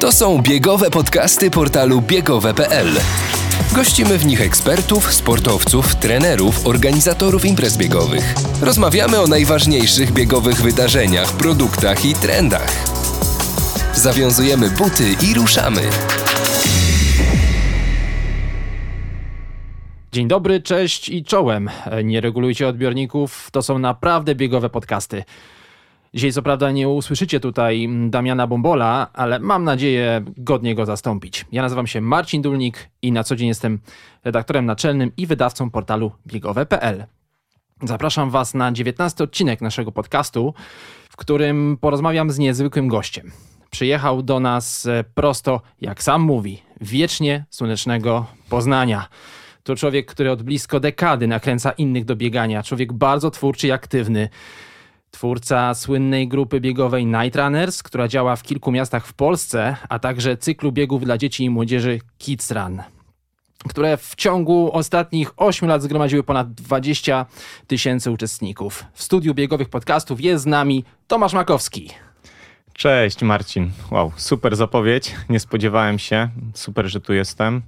To są biegowe podcasty portalu biegowe.pl. Gościmy w nich ekspertów, sportowców, trenerów, organizatorów imprez biegowych. Rozmawiamy o najważniejszych biegowych wydarzeniach, produktach i trendach. Zawiązujemy buty i ruszamy. Dzień dobry, cześć i czołem. Nie regulujcie odbiorników, to są naprawdę biegowe podcasty. Dzisiaj co prawda nie usłyszycie tutaj Damiana Bombola, ale mam nadzieję godnie go zastąpić. Ja nazywam się Marcin Dulnik i na co dzień jestem redaktorem naczelnym i wydawcą portalu biegowe.pl. Zapraszam Was na 19 odcinek naszego podcastu, w którym porozmawiam z niezwykłym gościem. Przyjechał do nas e, prosto, jak sam mówi, wiecznie słonecznego Poznania. To człowiek, który od blisko dekady nakręca innych do biegania. Człowiek bardzo twórczy i aktywny. Twórca słynnej grupy biegowej Night Runners, która działa w kilku miastach w Polsce, a także cyklu biegów dla dzieci i młodzieży Kids Run które w ciągu ostatnich 8 lat zgromadziły ponad 20 tysięcy uczestników. W studiu biegowych podcastów jest z nami Tomasz Makowski. Cześć Marcin. Wow, super zapowiedź. Nie spodziewałem się. Super, że tu jestem.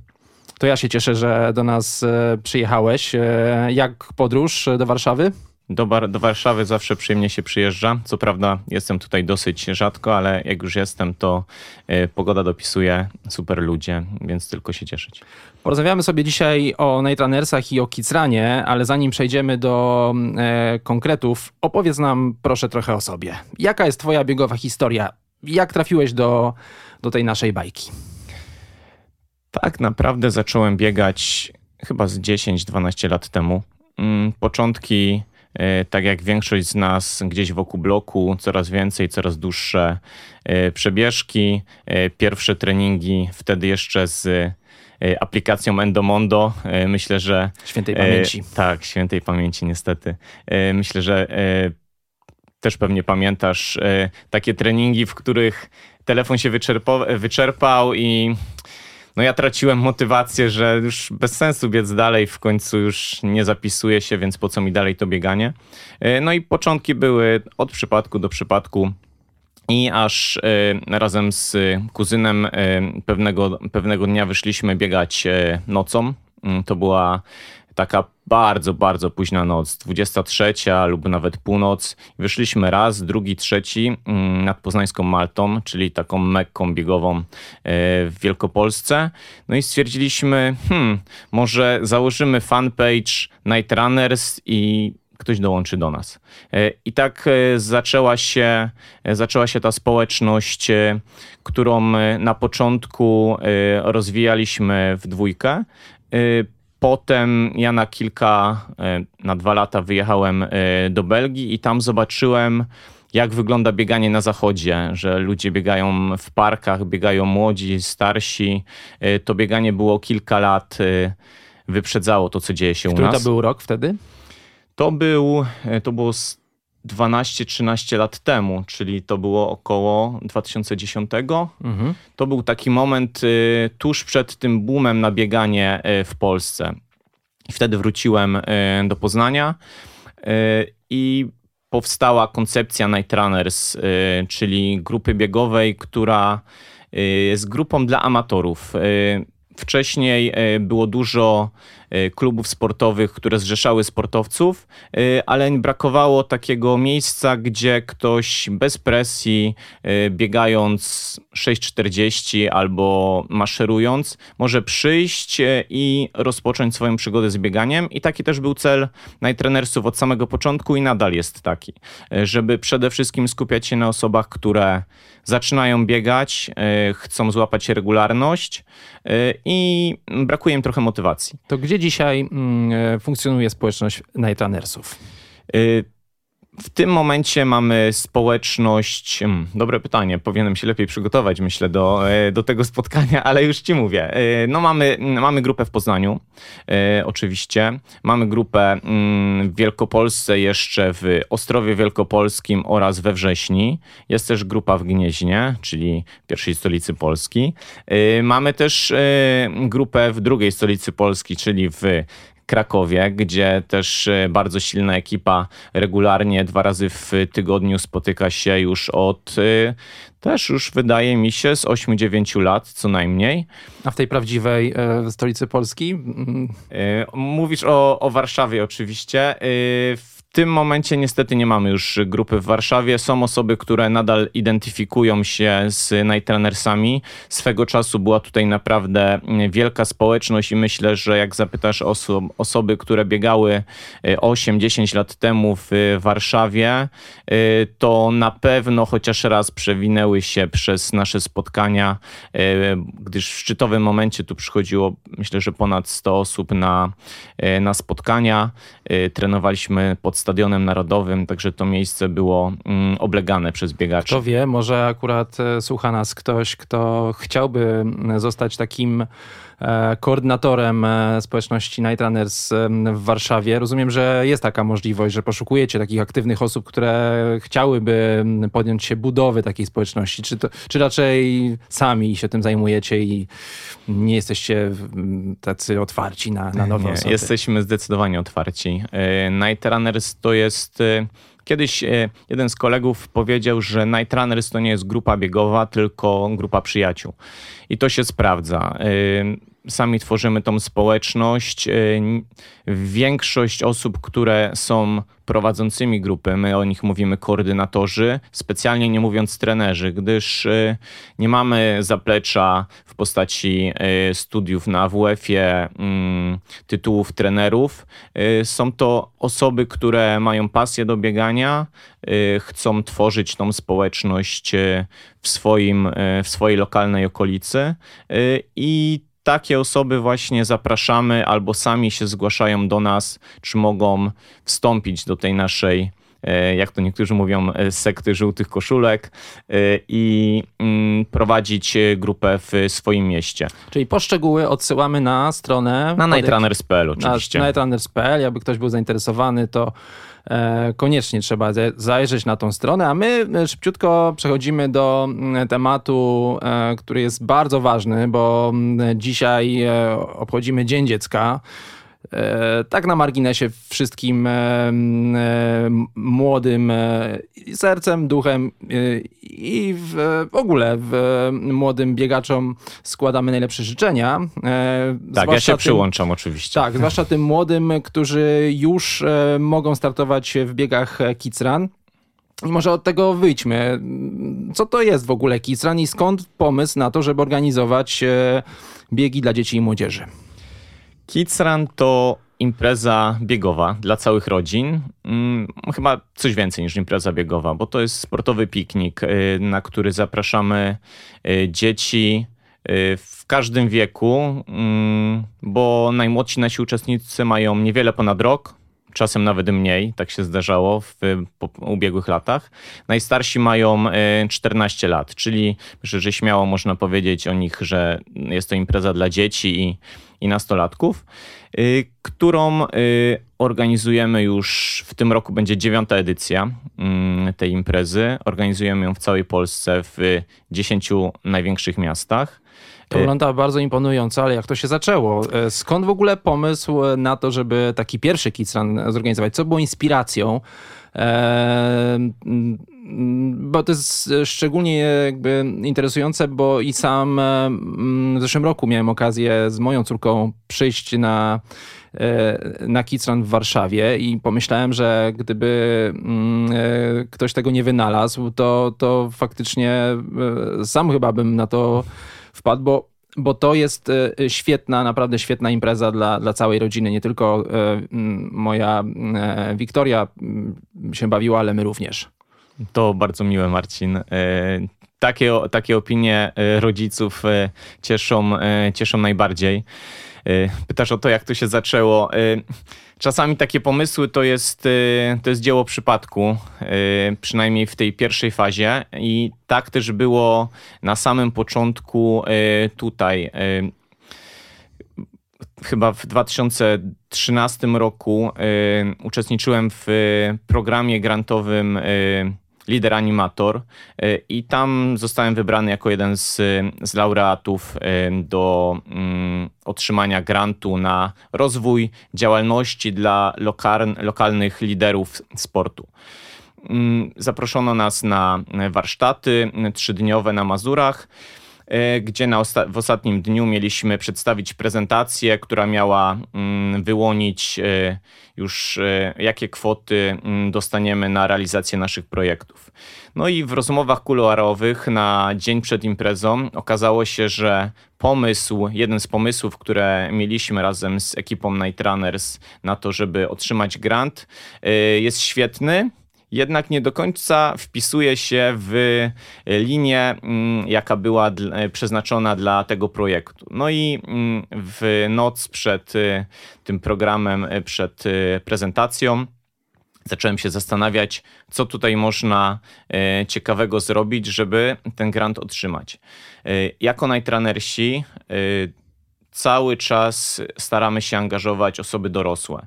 To ja się cieszę, że do nas e, przyjechałeś. E, jak podróż do Warszawy? Do, Bar do Warszawy zawsze przyjemnie się przyjeżdża. Co prawda jestem tutaj dosyć rzadko, ale jak już jestem, to y, pogoda dopisuje, super ludzie, więc tylko się cieszyć. Porozmawiamy sobie dzisiaj o Night Runnersach i o Kicranie, ale zanim przejdziemy do e, konkretów, opowiedz nam proszę trochę o sobie. Jaka jest twoja biegowa historia? Jak trafiłeś do, do tej naszej bajki? Tak naprawdę zacząłem biegać chyba z 10-12 lat temu. Mm, początki tak jak większość z nas gdzieś wokół bloku, coraz więcej, coraz dłuższe e, przebieżki, e, pierwsze treningi, wtedy jeszcze z aplikacją Endomondo. Myślę, że. Świętej pamięci. Tak, świętej pamięci, niestety. Myślę, że też pewnie pamiętasz takie treningi, w których telefon się wyczerpał i no ja traciłem motywację, że już bez sensu biec dalej, w końcu już nie zapisuję się, więc po co mi dalej to bieganie. E, no i początki były od przypadku do przypadku. I aż y, razem z kuzynem y, pewnego, pewnego dnia wyszliśmy biegać nocą. Mm, to była taka bardzo, bardzo późna noc, 23 lub nawet północ. Wyszliśmy raz, drugi, trzeci mm, nad Poznańską Maltą, czyli taką mekką biegową e, w Wielkopolsce. No i stwierdziliśmy, hmm, może założymy fanpage Night Runners i ktoś dołączy do nas. E, I tak e, zaczęła się, zaczęła się ta społeczność, którą na początku rozwijaliśmy w dwójkę. Potem ja na kilka, e, na dwa lata wyjechałem e, do Belgii i tam zobaczyłem, jak wygląda bieganie na zachodzie, że ludzie biegają w parkach, biegają młodzi, starsi. E, to bieganie było kilka lat, wyprzedzało to, co dzieje się Który u nas. to był rok wtedy? To był, to było 12-13 lat temu, czyli to było około 2010. Mhm. To był taki moment y, tuż przed tym boomem na bieganie y, w Polsce. I wtedy wróciłem y, do Poznania i powstała koncepcja Night Runners, czyli grupy biegowej, która jest grupą dla amatorów. Wcześniej było dużo Y, klubów sportowych, które zrzeszały sportowców, y, ale brakowało takiego miejsca, gdzie ktoś bez presji, y, biegając 6,40 albo maszerując, może przyjść i rozpocząć swoją przygodę z bieganiem. I taki też był cel najtrenersów od samego początku i nadal jest taki, żeby przede wszystkim skupiać się na osobach, które zaczynają biegać, chcą złapać regularność i brakuje im trochę motywacji. To gdzie dzisiaj mm, e, funkcjonuje społeczność Night Runnersów? Y w tym momencie mamy społeczność. Hmm, dobre pytanie, powinienem się lepiej przygotować, myślę, do, e, do tego spotkania, ale już ci mówię. E, no, mamy, mamy grupę w Poznaniu, e, oczywiście. Mamy grupę mm, w Wielkopolsce, jeszcze w Ostrowie Wielkopolskim oraz we Wrześni. Jest też grupa w Gnieźnie, czyli pierwszej stolicy Polski. Mamy też grupę w drugiej stolicy Polski, czyli w Krakowie, gdzie też bardzo silna ekipa regularnie dwa razy w tygodniu spotyka się już od też już wydaje mi się z 8-9 lat co najmniej. A w tej prawdziwej e, stolicy Polski? E, mówisz o, o Warszawie oczywiście. E, w tym momencie niestety nie mamy już grupy w Warszawie. Są osoby, które nadal identyfikują się z Nightrunersami. Swego czasu była tutaj naprawdę wielka społeczność i myślę, że jak zapytasz oso osoby, które biegały 8-10 lat temu w Warszawie, to na pewno chociaż raz przewinęły się przez nasze spotkania, gdyż w szczytowym momencie tu przychodziło myślę, że ponad 100 osób na, na spotkania. Trenowaliśmy pod Stadionem Narodowym, także to miejsce było mm, oblegane przez biegaczy. Kto wie, może akurat e, słucha nas ktoś, kto chciałby mm, zostać takim koordynatorem e, społeczności Night Runners w Warszawie. Rozumiem, że jest taka możliwość, że poszukujecie takich aktywnych osób, które chciałyby podjąć się budowy takiej społeczności. Czy, to, czy raczej sami się tym zajmujecie i nie jesteście tacy otwarci na, na nowe nie, osoby? Jesteśmy zdecydowanie otwarci. Night Runners to jest. Kiedyś jeden z kolegów powiedział, że Night Runners to nie jest grupa biegowa, tylko grupa przyjaciół. I to się sprawdza. Y, sami tworzymy tą społeczność. Większość osób, które są prowadzącymi grupy, my o nich mówimy koordynatorzy, specjalnie nie mówiąc trenerzy, gdyż nie mamy zaplecza w postaci studiów na WF-ie, mm, tytułów trenerów. Są to osoby, które mają pasję do biegania, chcą tworzyć tą społeczność w, swoim, w swojej lokalnej okolicy i takie osoby właśnie zapraszamy albo sami się zgłaszają do nas, czy mogą wstąpić do tej naszej e, jak to niektórzy mówią, e, sekty żółtych koszulek e, i mm, prowadzić grupę w swoim mieście. Czyli poszczegóły odsyłamy na stronę... Na nightrunners.pl oczywiście. Na nightrunners.pl, jakby ktoś był zainteresowany, to koniecznie trzeba zajrzeć na tą stronę, a my e, szybciutko przechodzimy do mm, tematu, e, który jest bardzo ważny, bo dzisiaj obchodzimy Dzień Dziecka. E, tak na marginesie wszystkim e, e, młodym sercem, duchem i w, ogóle w młodym biegaczom składamy najlepsze życzenia. Tak, ja się tym, przyłączam oczywiście. Tak, zwłaszcza tym młodym, którzy już mogą startować w biegach Kids Run. I może od tego wyjdźmy. Co to jest w ogóle Kids Run i skąd pomysł na to, żeby organizować biegi dla dzieci i młodzieży? Kids Run to impreza biegowa dla całych rodzin. Hmm, chyba coś więcej niż impreza biegowa, bo to jest sportowy piknik, y, na który zapraszamy y, dzieci y, w każdym wieku, mm, bo najmłodsi nasi uczestnicy mają niewiele ponad rok, czasem nawet mniej, tak się zdarzało w ubiegłych latach. Najstarsi mają 14 lat, czyli myślę, że śmiało można powiedzieć o nich, że jest to impreza dla dzieci i i nastolatków, y, którą y, organizujemy już w tym roku, będzie dziewiąta edycja mm, tej imprezy. Organizujemy ją w całej Polsce w dziesięciu największych miastach. To wygląda bardzo imponująco, ale jak to się zaczęło? E, skąd w ogóle pomysł na to, żeby taki pierwszy Kids Run zorganizować? Co było inspiracją? Bo to jest szczególnie jakby interesujące, bo i sam w zeszłym roku miałem okazję z moją córką przyjść na e, na Kicran w Warszawie i pomyślałem, że gdyby mm, e, ktoś tego nie wynalazł, to, to faktycznie e, sam chyba bym na to wpadł, bo bo to jest świetna, naprawdę świetna impreza dla, dla całej rodziny. Nie tylko moja Wiktoria się bawiła, ale my również. To bardzo miłe, Marcin. E, takie, takie opinie e, rodziców e, cieszą, cieszą najbardziej. Pytasz o to, jak to się zaczęło. Czasami takie pomysły to jest, to jest dzieło przypadku, przynajmniej w tej pierwszej fazie. I tak też było na samym początku tutaj. Chyba w 2013 roku uczestniczyłem w programie grantowym lider animator i tam zostałem wybrany jako jeden z, z laureatów do mm, otrzymania grantu na rozwój działalności dla lokal, lokalnych liderów sportu. Mm, zaproszono nas na warsztaty trzydniowe na Mazurach gdzie na osta w ostatnim dniu mieliśmy przedstawić prezentację, która miała mm, wyłonić e, już e, jakie kwoty mm, dostaniemy na realizację naszych projektów. No i w rozmowach kuluarowych na dzień przed imprezą okazało się, że pomysł, jeden z pomysłów, które mieliśmy razem z ekipą Night Runners na to, żeby otrzymać grant, jest świetny jednak nie do końca wpisuje się w e, linię, mm, jaka była e, przeznaczona dla tego projektu. No i mm, w noc przed e, tym programem, przed prezentacją, zacząłem się zastanawiać, co tutaj można ciekawego zrobić, żeby ten grant otrzymać. Jako najtranersi cały czas staramy się angażować osoby dorosłe.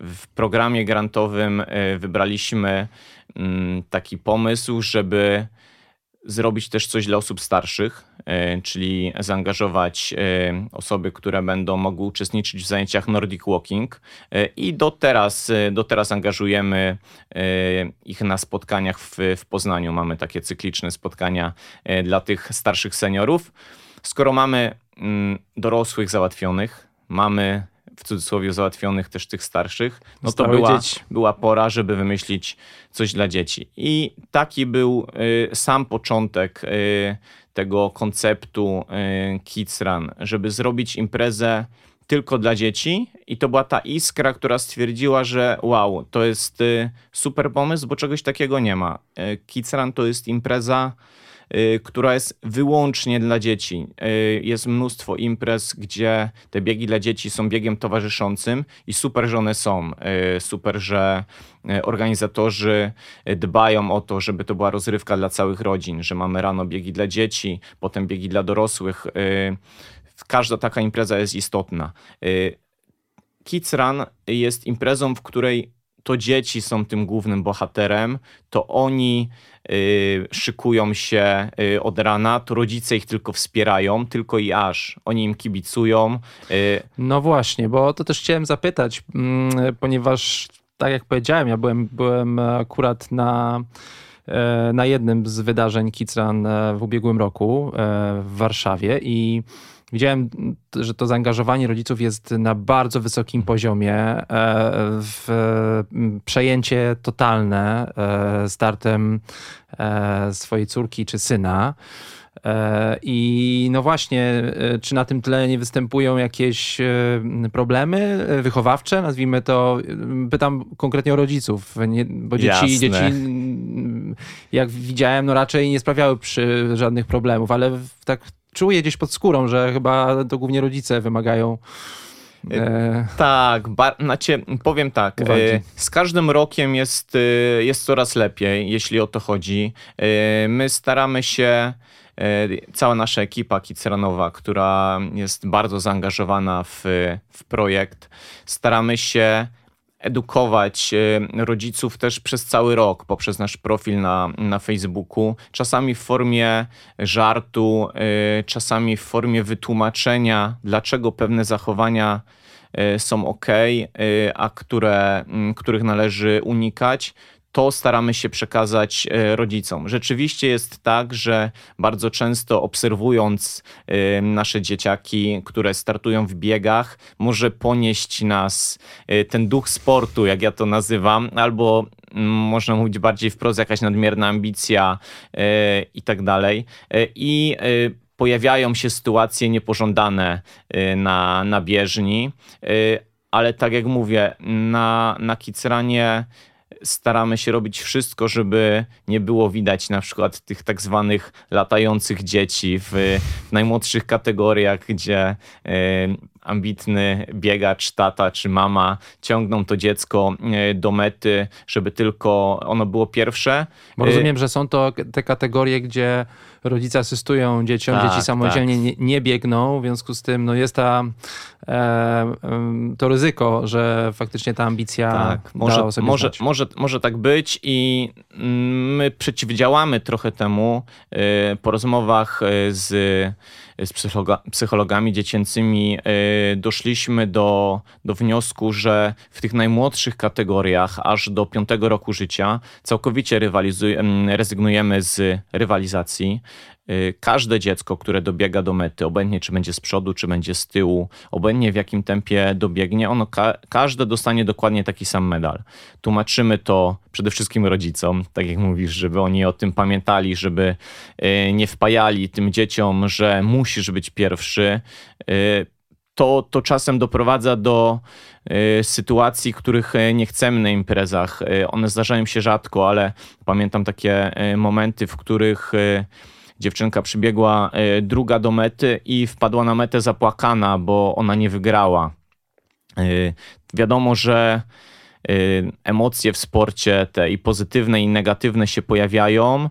W programie grantowym e, wybraliśmy mm, taki pomysł, żeby zrobić też coś dla osób starszych, e, czyli zaangażować e, osoby, które będą mogły uczestniczyć w zajęciach Nordic Walking i do teraz, do teraz angażujemy ich na spotkaniach w, w Poznaniu. Mamy takie cykliczne spotkania dla tych starszych seniorów. Skoro mamy dorosłych załatwionych, mamy w cudzysłowie załatwionych też tych starszych, no to była, była pora, żeby wymyślić coś dla dzieci. I taki był y, sam początek y, tego konceptu y, Kids Run, żeby zrobić imprezę tylko dla dzieci. I to była ta iskra, która stwierdziła, że wow, to jest y, super pomysł, bo czegoś takiego nie ma. Y, Kids Run to jest impreza która jest wyłącznie dla dzieci. Y, jest mnóstwo imprez, gdzie te biegi dla dzieci są biegiem towarzyszącym i super, że one są. Y, super, że organizatorzy dbają o to, żeby to była rozrywka dla całych rodzin, że mamy rano biegi dla dzieci, potem biegi dla dorosłych. Każda taka impreza jest istotna. Kids Run jest imprezą, w której to dzieci są tym głównym bohaterem, to oni y, szykują się y, od rana, to rodzice ich tylko wspierają, tylko i aż. Oni im kibicują. Y. No właśnie, bo to też chciałem zapytać, mm, ponieważ tak jak powiedziałem, ja byłem, byłem akurat na e, na jednym z wydarzeń Kids Run e, w ubiegłym roku e, w Warszawie i Widziałem, że to zaangażowanie rodziców jest na bardzo wysokim poziomie, e, w przejęcie totalne e, startem e, swojej córki czy syna. I no właśnie, czy na tym tle nie występują jakieś problemy wychowawcze, nazwijmy to, pytam konkretnie o rodziców, bo dzieci, dzieci, jak widziałem, no raczej nie sprawiały przy żadnych problemów, ale tak czuję gdzieś pod skórą, że chyba to głównie rodzice wymagają. E... e tak, znaczy, powiem tak. E, z każdym rokiem jest, e, jest coraz lepiej, jeśli o to chodzi. My staramy się, cała nasza ekipa kiceranowa, która jest bardzo zaangażowana w, w projekt, staramy się edukować e, rodziców też przez cały rok poprzez nasz profil na, na Facebooku, czasami w formie żartu, e, czasami w formie wytłumaczenia, dlaczego pewne zachowania e, są ok, a które, których należy unikać to staramy się przekazać e, rodzicom. Rzeczywiście jest tak, że bardzo często obserwując e, nasze dzieciaki, które startują w biegach, może ponieść nas e, ten duch sportu, jak ja to nazywam, albo mm, można mówić bardziej wprost, jakaś nadmierna ambicja i tak dalej. I pojawiają się sytuacje niepożądane na, na bieżni, ale tak jak mówię, na, na kicranie staramy się robić wszystko, żeby nie było widać na przykład tych tak zwanych latających dzieci w najmłodszych kategoriach, gdzie e, ambitny biegacz, tata czy mama ciągną to dziecko e, do mety, żeby tylko ono było pierwsze. Bo rozumiem, że są to te kategorie, gdzie rodzice asystują dzieciom, tak, dzieci samodzielnie tak. nie, nie, biegną, w związku z tym no jest ta, e, to ryzyko, że faktycznie ta ambicja tak, może, może, może, może tak być i my przeciwdziałamy trochę temu e, po rozmowach e, z z psychologa, psychologami dziecięcymi e, doszliśmy do, do wniosku, że w tych najmłodszych kategoriach, aż do piątego roku życia, całkowicie rezygnujemy z rywalizacji. Y, każde dziecko, które dobiega do mety, obojętnie czy będzie z przodu, czy będzie z tyłu, obojętnie w jakim tempie dobiegnie, ono ka każde dostanie dokładnie taki sam medal. Tłumaczymy to przede wszystkim rodzicom, tak jak mówisz, żeby oni o tym pamiętali, żeby y, nie wpajali tym dzieciom, że musisz być pierwszy. Y, to, to czasem doprowadza do sytuacji, których nie chcemy na imprezach. One zdarzają się rzadko, ale pamiętam takie momenty, w których Dziewczynka przybiegła e, druga do mety i wpadła na metę zapłakana, bo ona nie wygrała. E, wiadomo, że e, emocje w sporcie, te i pozytywne, i negatywne się pojawiają,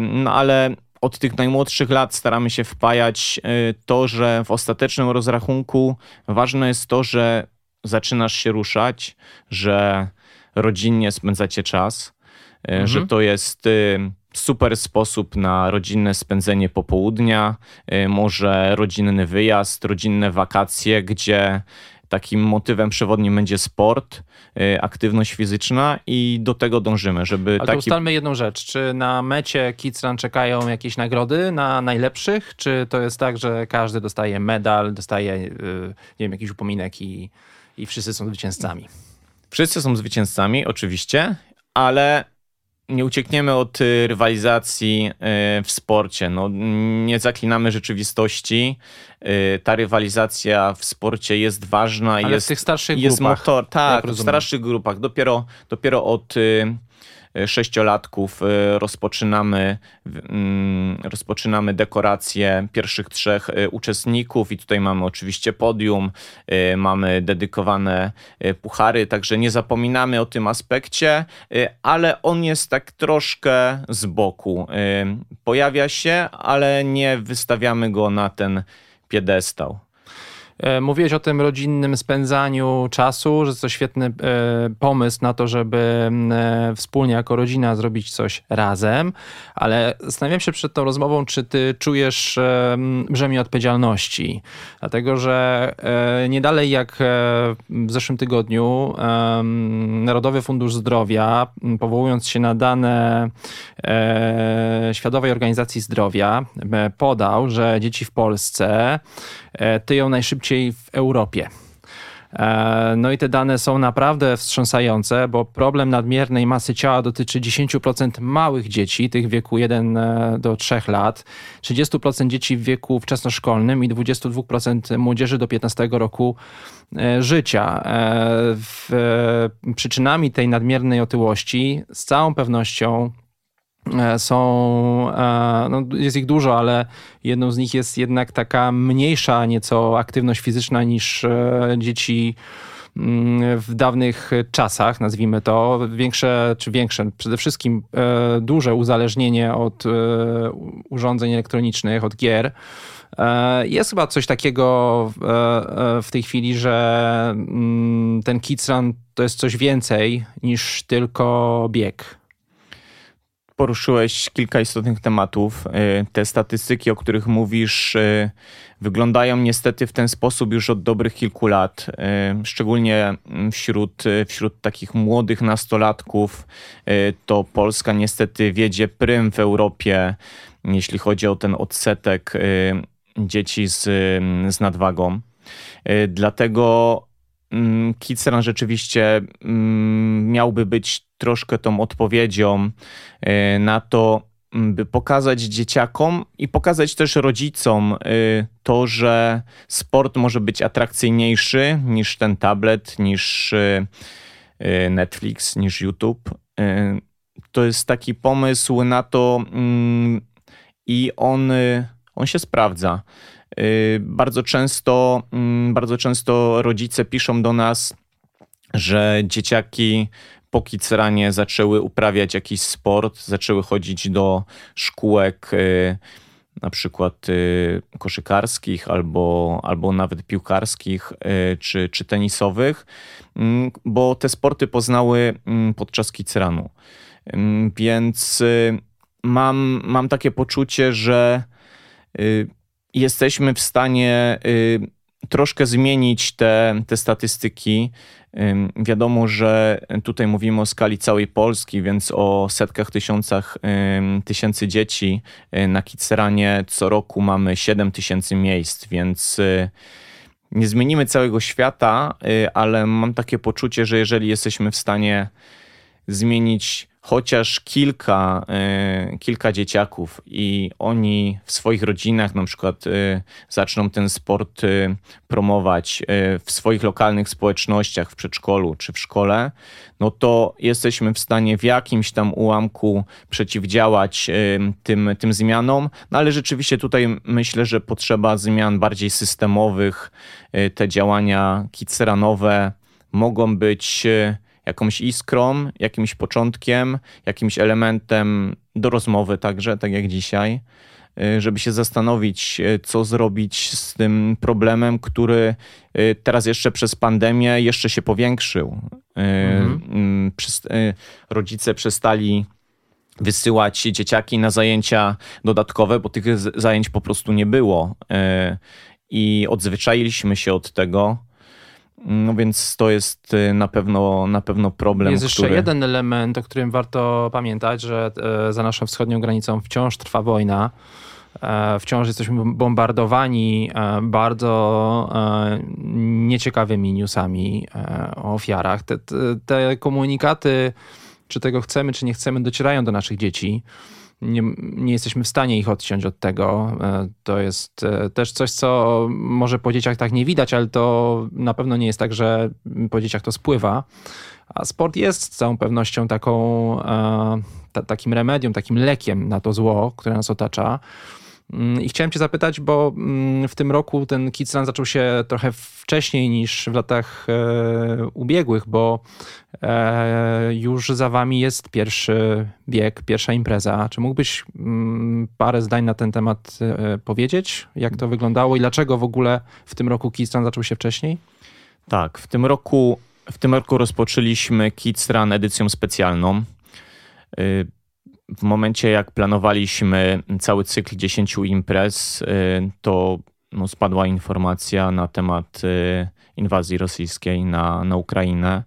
no ale od tych najmłodszych lat staramy się wpajać to, że w ostatecznym rozrachunku ważne jest to, że zaczynasz się ruszać, że rodzinnie spędzacie czas, mhm. że to jest super sposób na rodzinne spędzenie popołudnia, y, może rodzinny wyjazd, rodzinne wakacje, gdzie takim motywem przewodnim będzie sport, y, aktywność fizyczna i do tego dążymy, żeby Ale taki... ustalmy jedną rzecz, czy na mecie Kids Run czekają jakieś nagrody na najlepszych, czy to jest tak, że każdy dostaje medal, dostaje y, nie wiem, jakiś upominek i, i wszyscy są zwycięzcami? Wszyscy są zwycięzcami, oczywiście, ale nie uciekniemy od y, rywalizacji y, w sporcie. No, nie zaklinamy rzeczywistości. Y, ta rywalizacja w sporcie jest ważna. Ale jest, w tych starszych jest grupach. Motor, tak, w starszych grupach. Dopiero, dopiero od sześciolatków y, rozpoczynamy, mm, rozpoczynamy dekorację pierwszych trzech y, uczestników i tutaj mamy oczywiście podium, y, mamy dedykowane puchary, także nie zapominamy o tym aspekcie, ale on jest tak troszkę z boku. Pojawia się, ale nie wystawiamy go na ten piedestał. E, mówiłeś o tym rodzinnym spędzaniu czasu, że to świetny e, pomysł na to, żeby e, wspólnie jako rodzina zrobić coś razem, ale zastanawiam się przed tą rozmową, czy ty czujesz brzemię odpowiedzialności. Dlatego, że nie dalej jak w zeszłym tygodniu Narodowy Fundusz Zdrowia, powołując się na dane Światowej Organizacji Zdrowia, podał, że dzieci w Polsce tyją najszybciej w Europie. E, no i te dane są naprawdę wstrząsające, bo problem nadmiernej masy ciała dotyczy 10% małych dzieci, tych w wieku 1 e, do 3 lat, 30% dzieci w wieku wczesnoszkolnym i 22% młodzieży do 15 roku e, życia. Przyczynami tej nadmiernej otyłości z całą pewnością E, są, e, no jest ich dużo, ale jedną z nich jest jednak taka mniejsza nieco aktywność fizyczna niż e, dzieci mm, w dawnych czasach, nazwijmy to, większe czy większe, przede wszystkim duże uzależnienie od urządzeń elektronicznych, od gier. Jest chyba coś takiego w tej chwili, że mm, ten Kids Run to jest coś więcej niż tylko bieg poruszyłeś kilka istotnych tematów. Y, te statystyki, o których mówisz, y, wyglądają niestety w ten sposób już od dobrych kilku lat, y, szczególnie wśród, wśród takich młodych nastolatków. To Polska niestety wiedzie prym w Europie, jeśli chodzi o ten odsetek dzieci z, z nadwagą. Dlatego mm, Kiceran rzeczywiście mm, miałby być troszkę tą odpowiedzią e, na to, by pokazać dzieciakom i pokazać też rodzicom e, to, że sport może być atrakcyjniejszy niż ten tablet, niż e, Netflix, niż YouTube. To jest taki pomysł na to mm, i on, on się sprawdza. Bardzo często, mm, bardzo często rodzice piszą do nas, że dzieciaki po Kicranie zaczęły uprawiać jakiś sport, zaczęły chodzić do szkółek na przykład koszykarskich albo, albo nawet piłkarskich czy, czy tenisowych, mm, bo te sporty poznały mm, podczas Kicranu. Więc mam, mam takie poczucie, że jesteśmy w stanie troszkę zmienić te, te statystyki. Wiadomo, że tutaj mówimy o skali całej Polski, więc o setkach tysiącach tysięcy dzieci y, na Kiceranie co roku mamy 7 tysięcy miejsc, więc y, nie zmienimy całego świata, y, ale mam takie poczucie, że jeżeli jesteśmy w stanie zmienić chociaż kilka, y, kilka dzieciaków i oni w swoich rodzinach na przykład y, zaczną ten sport y, promować w swoich lokalnych społecznościach, w przedszkolu czy w szkole, no to jesteśmy w stanie w jakimś tam ułamku przeciwdziałać tym, tym zmianom, no ale rzeczywiście tutaj myślę, że potrzeba zmian bardziej systemowych. Te działania kiceranowe mogą być jakąś iskrą, jakimś początkiem, jakimś elementem do rozmowy także, tak jak dzisiaj, y, żeby się zastanowić, y, co zrobić z tym problemem, który y, teraz jeszcze przez pandemię jeszcze się powiększył. Mhm. Mm, rodzice przestali wysyłać dzieciaki na zajęcia dodatkowe, bo tych zajęć po prostu nie było. I odzwyczailiśmy się od tego. No więc to jest y, na pewno, na pewno problem. Jest jeszcze jeden element, o którym warto pamiętać, że e, za naszą wschodnią granicą wciąż trwa wojna. E, wciąż jesteśmy bombardowani e, bardzo nieciekawymi newsami o ofiarach. Te, te komunikaty, czy tego chcemy, czy nie chcemy, docierają do naszych dzieci nie, nie jesteśmy w stanie ich odciąć od tego. E, to jest e, też coś, co może po dzieciach tak nie widać, ale to na pewno nie jest tak, że po dzieciach to spływa. A sport jest z całą pewnością taką, e, ta, takim remedium, takim lekiem na to zło, które nas otacza. Mm, I chciałem Cię zapytać, bo mm, w tym roku ten Kids Run zaczął się trochę wcześniej niż w latach e, ubiegłych, bo e, już za Wami jest pierwszy bieg, pierwsza impreza. Czy mógłbyś mm, parę zdań na ten temat e, powiedzieć? Jak to wyglądało i dlaczego w ogóle w tym roku Kids Run zaczął się wcześniej? Tak, w tym roku, w tym roku rozpoczęliśmy Kids Run edycją specjalną. Y, w momencie, jak planowaliśmy cały cykl 10 imprez, y, to no, spadła informacja na temat y, inwazji rosyjskiej na, na Ukrainę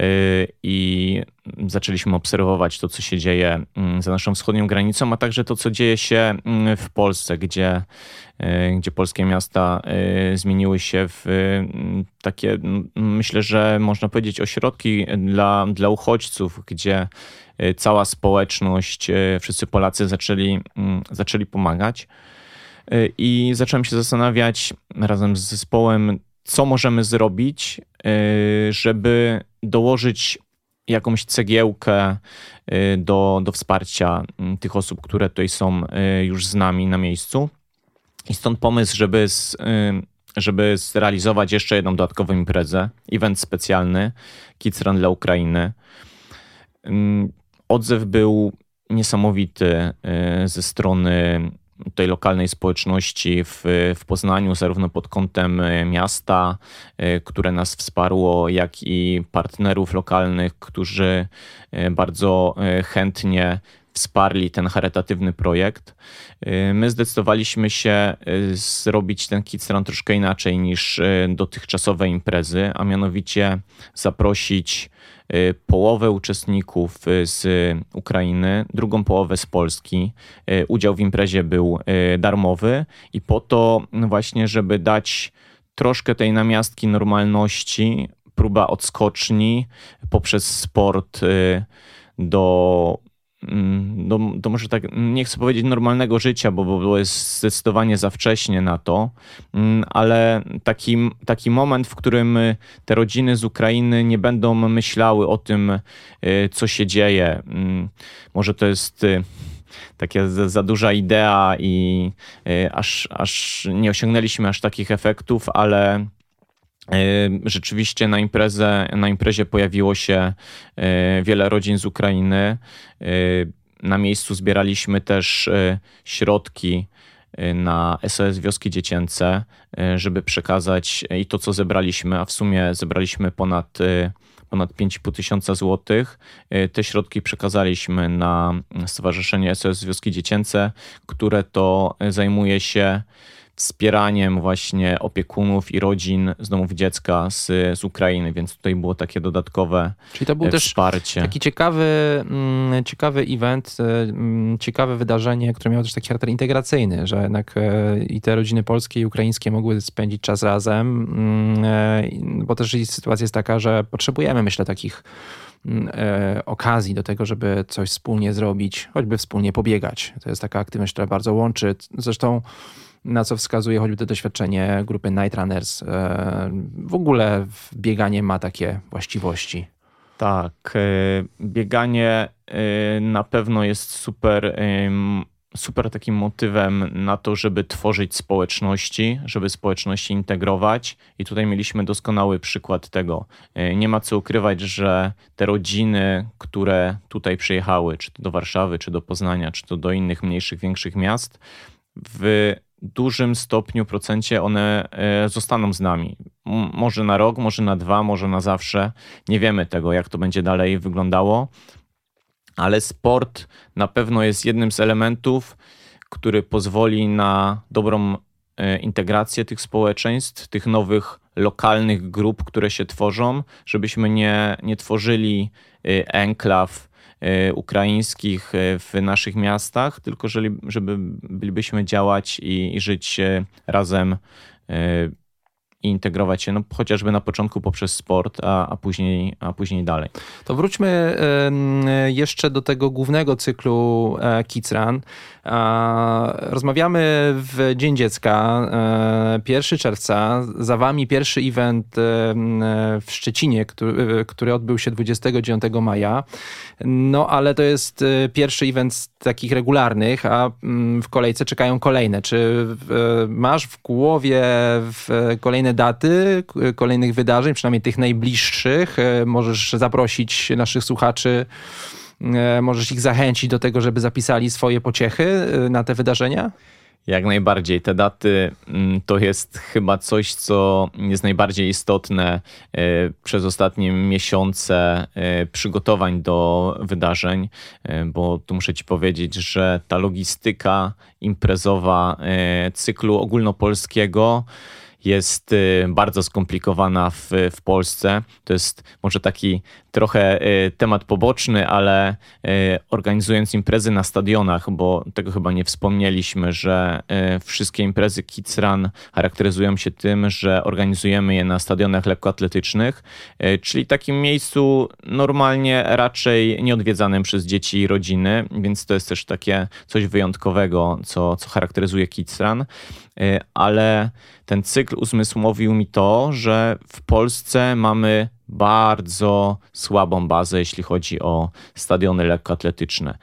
y, i zaczęliśmy obserwować to, co się dzieje mm, za naszą wschodnią granicą, a także to, co dzieje się mm, w Polsce, gdzie, gdzie polskie miasta zmieniły się w takie, myślę, że można powiedzieć, ośrodki dla, dla uchodźców, gdzie cała społeczność, y, wszyscy Polacy zaczęli, mm, zaczęli pomagać. Y, I zacząłem się zastanawiać razem z zespołem, co możemy zrobić, żeby dołożyć jakąś cegiełkę do, do wsparcia mm, tych osób, które tutaj są już z nami na miejscu. I stąd pomysł, żeby, z, żeby zrealizować jeszcze jedną dodatkową imprezę, event specjalny Kids Run dla Ukrainy. Odzew był niesamowity e, ze strony tej lokalnej społeczności w, w Poznaniu, zarówno pod kątem e, miasta, e, które nas wsparło, jak i partnerów lokalnych, którzy bardzo chętnie wsparli ten charytatywny projekt. My zdecydowaliśmy się zrobić ten Kidsrun troszkę inaczej niż dotychczasowe imprezy, a mianowicie zaprosić połowę uczestników y, z Ukrainy, drugą połowę z Polski. Y, udział w imprezie był darmowy i po to właśnie, żeby dać troszkę tej namiastki normalności, próba odskoczni poprzez sport do do, mm, do może tak, nie chcę powiedzieć normalnego życia, bo, bo jest zdecydowanie za wcześnie na to, mm, ale taki, taki moment, w którym te rodziny z Ukrainy nie będą myślały o tym, y, co się dzieje. Mm, może to jest y, taka za, za, duża idea i y, aż, aż nie osiągnęliśmy aż takich efektów, ale Rzeczywiście na, imprezę, na imprezie pojawiło się wiele rodzin z Ukrainy. Na miejscu zbieraliśmy też środki na SOS Wioski Dziecięce, żeby przekazać i to, co zebraliśmy, a w sumie zebraliśmy ponad ponad 5,5 tysiąca złotych. E, te środki przekazaliśmy na Stowarzyszenie SOS Wioski Dziecięce, które to zajmuje się wspieraniem właśnie opiekunów i rodzin z domów dziecka z, z Ukrainy, więc tutaj było takie dodatkowe Czyli to był e, wsparcie. też taki ciekawy, mm, ciekawy event, e, mm, ciekawe wydarzenie, które miało też taki charakter integracyjny, że jednak e, i te rodziny polskie i ukraińskie mogły spędzić czas razem, mm, bo też sytuacja jest taka, że potrzebujemy myślę takich okazji do tego, żeby coś wspólnie zrobić, choćby wspólnie pobiegać. To jest taka aktywność, która bardzo łączy. Zresztą na co wskazuje choćby to doświadczenie grupy Night Runners. E, w ogóle bieganie ma takie właściwości. Tak, e, bieganie e, na pewno jest super, super takim motywem na to, żeby tworzyć społeczności, żeby społeczności integrować. I tutaj mieliśmy doskonały przykład tego. Nie ma co ukrywać, że te rodziny, które tutaj przyjechały, czy do Warszawy, czy do Poznania, czy to do innych mniejszych, większych miast, w dużym stopniu, procencie one e, zostaną z nami. Może na rok, może na dwa, może na zawsze. Nie wiemy tego, jak to będzie dalej wyglądało, ale sport na pewno jest jednym z elementów, który pozwoli na dobrą e, integrację tych społeczeństw, tych nowych lokalnych grup, które się tworzą, żebyśmy nie, nie tworzyli e, enklaw ukraińskich e, w naszych miastach, tylko żeby bylibyśmy działać i, i żyć razem e, i integrować się, no, chociażby na początku poprzez sport, a, a, później, a później dalej. To wróćmy jeszcze do tego głównego cyklu Kids Run. Rozmawiamy w Dzień Dziecka, 1 czerwca. Za wami pierwszy event w Szczecinie, który, który odbył się 29 maja. No ale to jest pierwszy event z takich regularnych, a w kolejce czekają kolejne. Czy masz w głowie kolejne daty kolejnych wydarzeń, przynajmniej tych najbliższych? Możesz zaprosić naszych słuchaczy E, możesz ich zachęcić do tego, żeby zapisali swoje pociechy e, na te wydarzenia? Jak najbardziej. Te daty mm, to jest chyba coś, co jest najbardziej istotne e, przez ostatnie miesiące przygotowań do wydarzeń, bo tu muszę Ci powiedzieć, że ta logistyka imprezowa cyklu ogólnopolskiego jest y, bardzo skomplikowana w, w Polsce. To jest może taki trochę y, temat poboczny, ale y, organizując imprezy na stadionach, bo tego chyba nie wspomnieliśmy, że wszystkie imprezy Kids Run charakteryzują się tym, że organizujemy je na stadionach lekkoatletycznych, czyli takim miejscu normalnie raczej nieodwiedzanym przez dzieci i rodziny, więc to jest też takie coś wyjątkowego, co, co charakteryzuje Kids Run. Ale ten cykl uzmysłowił mi to, że w Polsce mamy bardzo słabą bazę, jeśli chodzi o stadiony lekkoatletyczne.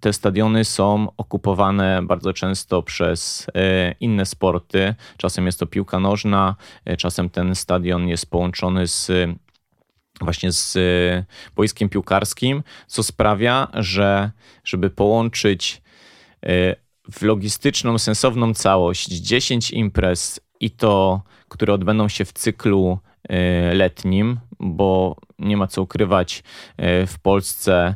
Te stadiony są okupowane bardzo często przez y, inne sporty. Czasem jest to piłka nożna, y, czasem ten stadion jest połączony z właśnie z boiskiem piłkarskim, co sprawia, że żeby połączyć w logistyczną, sensowną całość 10 imprez i to, które odbędą się w cyklu y, letnim, bo nie ma co ukrywać, y, w Polsce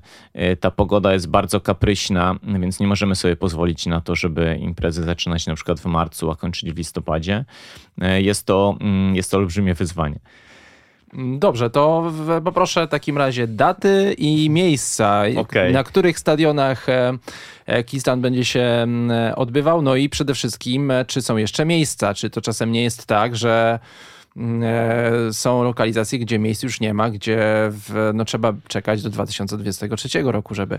y, ta pogoda jest bardzo kapryśna, więc nie możemy sobie pozwolić na to, żeby imprezy zaczynać na przykład w marcu, a kończyć w listopadzie. Jest to, mm, jest to olbrzymie wyzwanie. Dobrze, to poproszę w takim razie daty i miejsca, okay. na których stadionach e, e, Kistan będzie się odbywał, no i przede wszystkim, e, czy są jeszcze miejsca, czy to czasem nie jest tak, że są lokalizacje, gdzie miejsc już nie ma, gdzie w, no, trzeba czekać do 2023 roku, żeby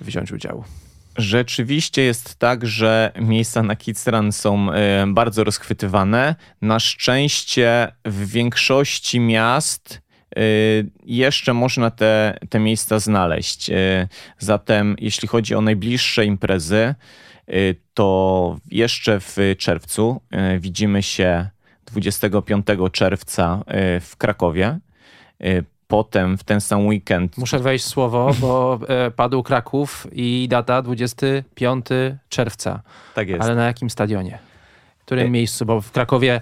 wziąć udział. Rzeczywiście jest tak, że miejsca na Kidsrun są e, bardzo rozchwytywane. Na szczęście w większości miast e, jeszcze można te, te miejsca znaleźć. E, zatem, jeśli chodzi o najbliższe imprezy, to jeszcze w czerwcu widzimy się 25 czerwca w Krakowie. Potem w ten sam weekend. Muszę wejść słowo, bo padł Kraków i data 25 czerwca. Tak jest. Ale na jakim stadionie? W którym miejscu? Bo w Krakowie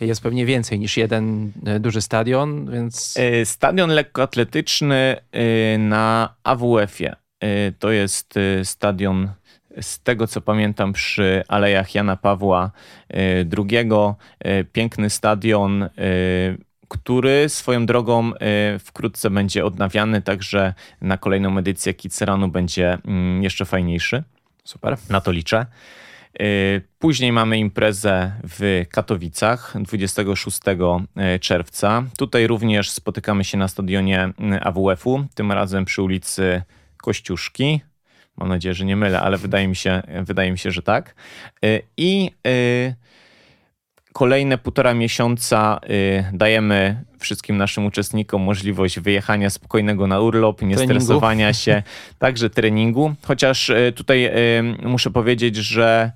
jest pewnie więcej niż jeden e, duży stadion, więc... E, stadion lekkoatletyczny e, na AWF-ie. To jest stadion z tego co pamiętam przy Alejach Jana Pawła II. Piękny stadion, który swoją drogą wkrótce będzie odnawiany, także na kolejną edycję Kiceranu będzie mm, jeszcze fajniejszy. Super. Na to liczę. Y, później mamy imprezę w Katowicach 26 y, czerwca. Tutaj również spotykamy się na stadionie y, AWF-u, tym razem przy ulicy Kościuszki. Mam nadzieję, że nie mylę, ale wydaje mi się, wydaje mi się że tak. I kolejne półtora miesiąca y, dajemy wszystkim naszym uczestnikom możliwość wyjechania spokojnego na urlop, nie treningu. stresowania się, także treningu. Chociaż y, tutaj y, muszę powiedzieć, że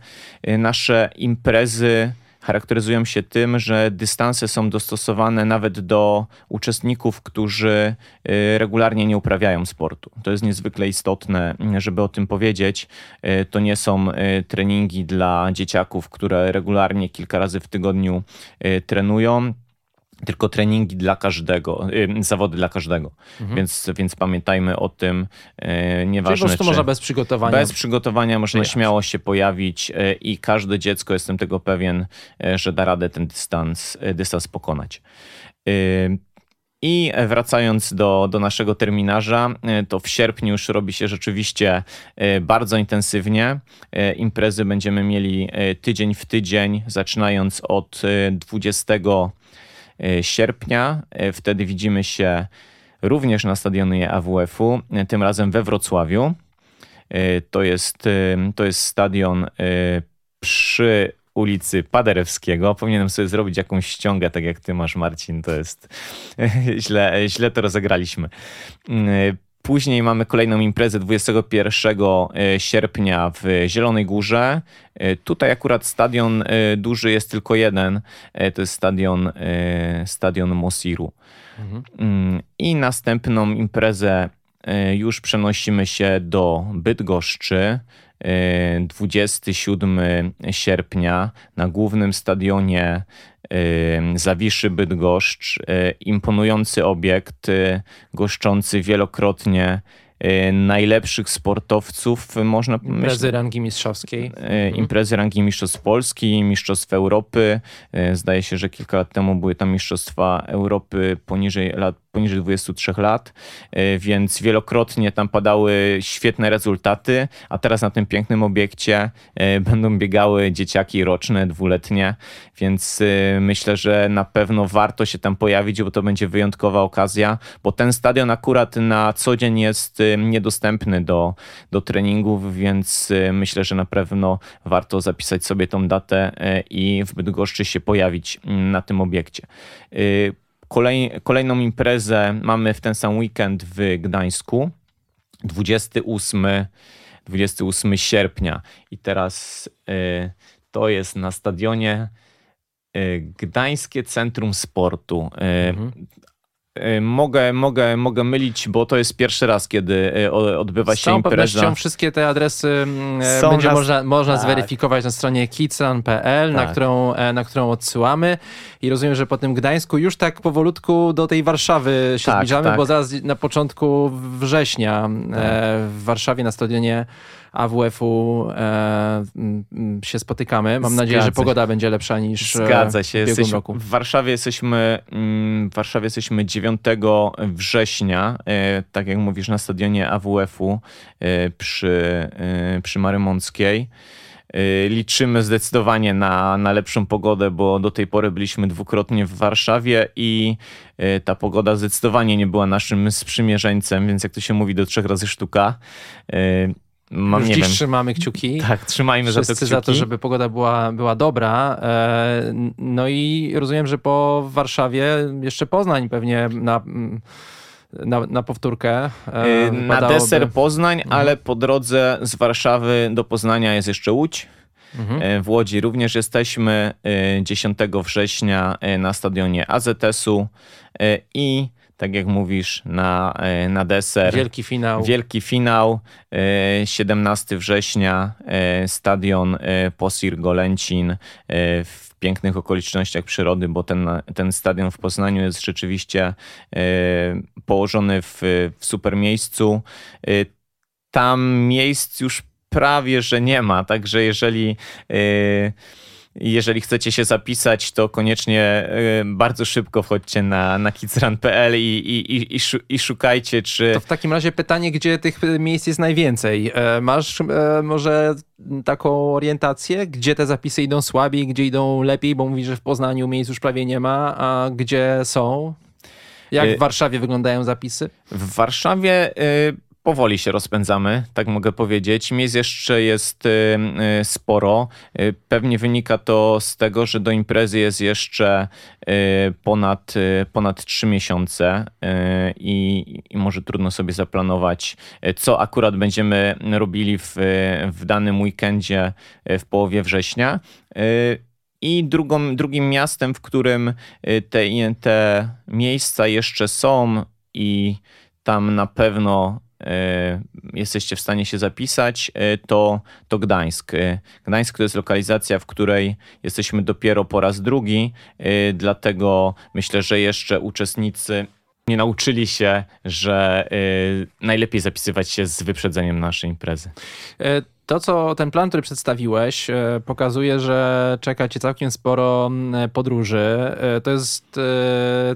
nasze imprezy charakteryzują się tym, że dystanse są dostosowane nawet do uczestników, którzy y, regularnie nie uprawiają sportu. To jest niezwykle istotne, żeby o tym powiedzieć. Y, to nie są y, treningi dla dzieciaków, które regularnie kilka razy w tygodniu trenują tylko treningi dla każdego, zawody dla każdego. Mhm. Więc, więc pamiętajmy o tym. Yy, nieważne, Czyli po prostu można bez przygotowania. Bez przygotowania można śmiało się pojawić yy, i każde dziecko, jestem tego pewien, że da radę ten dystans, dystans pokonać. I wracając do, do naszego terminarza, to w sierpniu już robi się rzeczywiście bardzo intensywnie. Imprezy będziemy mieli tydzień w tydzień, zaczynając od 20 E, sierpnia. E, wtedy widzimy się również na stadionie AWF-u, e, tym razem we Wrocławiu. To jest, to jest stadion przy ulicy Paderewskiego. Powinienem sobie zrobić jakąś ściągę, tak jak ty masz, Marcin. To jest źle, źle to rozegraliśmy. Później mamy kolejną imprezę 21 e, sierpnia w Zielonej Górze. E, tutaj akurat stadion e, duży jest tylko jeden. To jest stadion, stadion Mosiru. Mhm. Mm, I następną imprezę już przenosimy się do Bydgoszczy. 27 sierpnia na głównym stadionie Zawiszy Bydgoszcz. Y, imponujący obiekt, y, goszczący wielokrotnie y, najlepszych sportowców, można Imprezy rangi mistrzowskiej. Mhm. Imprezy rangi Mistrzostw Polski, Mistrzostw Europy. Zdaje się, że kilka lat temu były tam Mistrzostwa Europy poniżej lat poniżej 23 lat, e, więc wielokrotnie tam padały świetne rezultaty, a teraz na tym pięknym obiekcie e, będą biegały dzieciaki roczne, dwuletnie, więc e, myślę, że na pewno warto się tam pojawić, bo to będzie wyjątkowa okazja, bo ten stadion akurat na co dzień jest niedostępny do, do treningów, więc myślę, że na pewno warto zapisać sobie tą datę i w Bydgoszczy się pojawić na tym obiekcie. Kolej, kolejną imprezę mamy w ten sam weekend w Gdańsku. 28, 28 sierpnia. I teraz y, to jest na stadionie y, Gdańskie Centrum Sportu. Y, mhm. Y, mogę, mogę, mogę mylić, bo to jest pierwszy raz, kiedy y, odbywa się impreza. Z pewnością wszystkie te adresy mm, e, Są będzie nas... można, można tak. zweryfikować na stronie kicran.pl, tak. na, którą, e, na którą odsyłamy. I rozumiem, że po tym Gdańsku już tak powolutku do tej Warszawy się tak, zbliżamy, tak. bo zaraz na początku września e, tak. w Warszawie na stadionie AWF-u e, się spotykamy. Mam Zgadza nadzieję, że pogoda będzie lepsza niż e, Zgadza się. w Jesteś, roku. W Warszawie jesteśmy, mm, w Warszawie jesteśmy 9 września, e, tak jak mówisz, na stadionie AWF-u e, przy, przy Marymąckiej. Liczymy zdecydowanie na, na lepszą pogodę, bo do tej pory byliśmy dwukrotnie w Warszawie i ta pogoda zdecydowanie nie była naszym sprzymierzeńcem, więc jak to się mówi, do trzech razy sztuka. Mam, Już nie dziś wiem. trzymamy kciuki. Tak, trzymajmy za to kciuki. za to, żeby pogoda była, była dobra. E, no i rozumiem, że po Warszawie jeszcze Poznań pewnie na na, na powtórkę. E, na deser Poznań, mhm. ale po drodze z Warszawy do Poznania jest jeszcze Łódź. mhm. w Łodzi również jesteśmy 10 września na stadionie AZS-u i tak jak mówisz, na, e, na deser. Wielki finał. Wielki finał, 17 e, września, e, stadion Posir Golęcin w pięknych okolicznościach przyrody, bo ten, ten stadion w Poznaniu jest rzeczywiście położony w, w super miejscu. Tam miejsc już prawie, że nie ma, także jeżeli jeżeli chcecie się zapisać, to koniecznie y, bardzo szybko wchodźcie na, na kidsrun.pl i, i, i, i szukajcie, czy... To w takim razie pytanie, gdzie tych miejsc jest najwięcej? E, masz e, może taką orientację, gdzie te zapisy idą słabiej, gdzie idą lepiej, bo mówisz, że w Poznaniu miejsc już prawie nie ma, a gdzie są? Jak w y, Warszawie wyglądają zapisy? W Warszawie y, powoli się rozpędzamy, tak mogę powiedzieć. Miejsc jeszcze jest y, y, sporo. Y, pewnie wynika to z tego, że do imprezy jest jeszcze ponad, ponad 3 miesiące i, i może trudno sobie zaplanować, co akurat będziemy robili w, w danym weekendzie w połowie września. I drugą, drugim miastem, w którym te, te miejsca jeszcze są i tam na pewno jesteście w stanie się zapisać, e, to, to Gdańsk. E, Gdańsk to jest lokalizacja, w której jesteśmy dopiero po raz drugi, dlatego myślę, że jeszcze uczestnicy nie nauczyli się, że najlepiej zapisywać się z wyprzedzeniem naszej imprezy. To, co ten plan, który przedstawiłeś, pokazuje, że czeka cię całkiem sporo podróży. To jest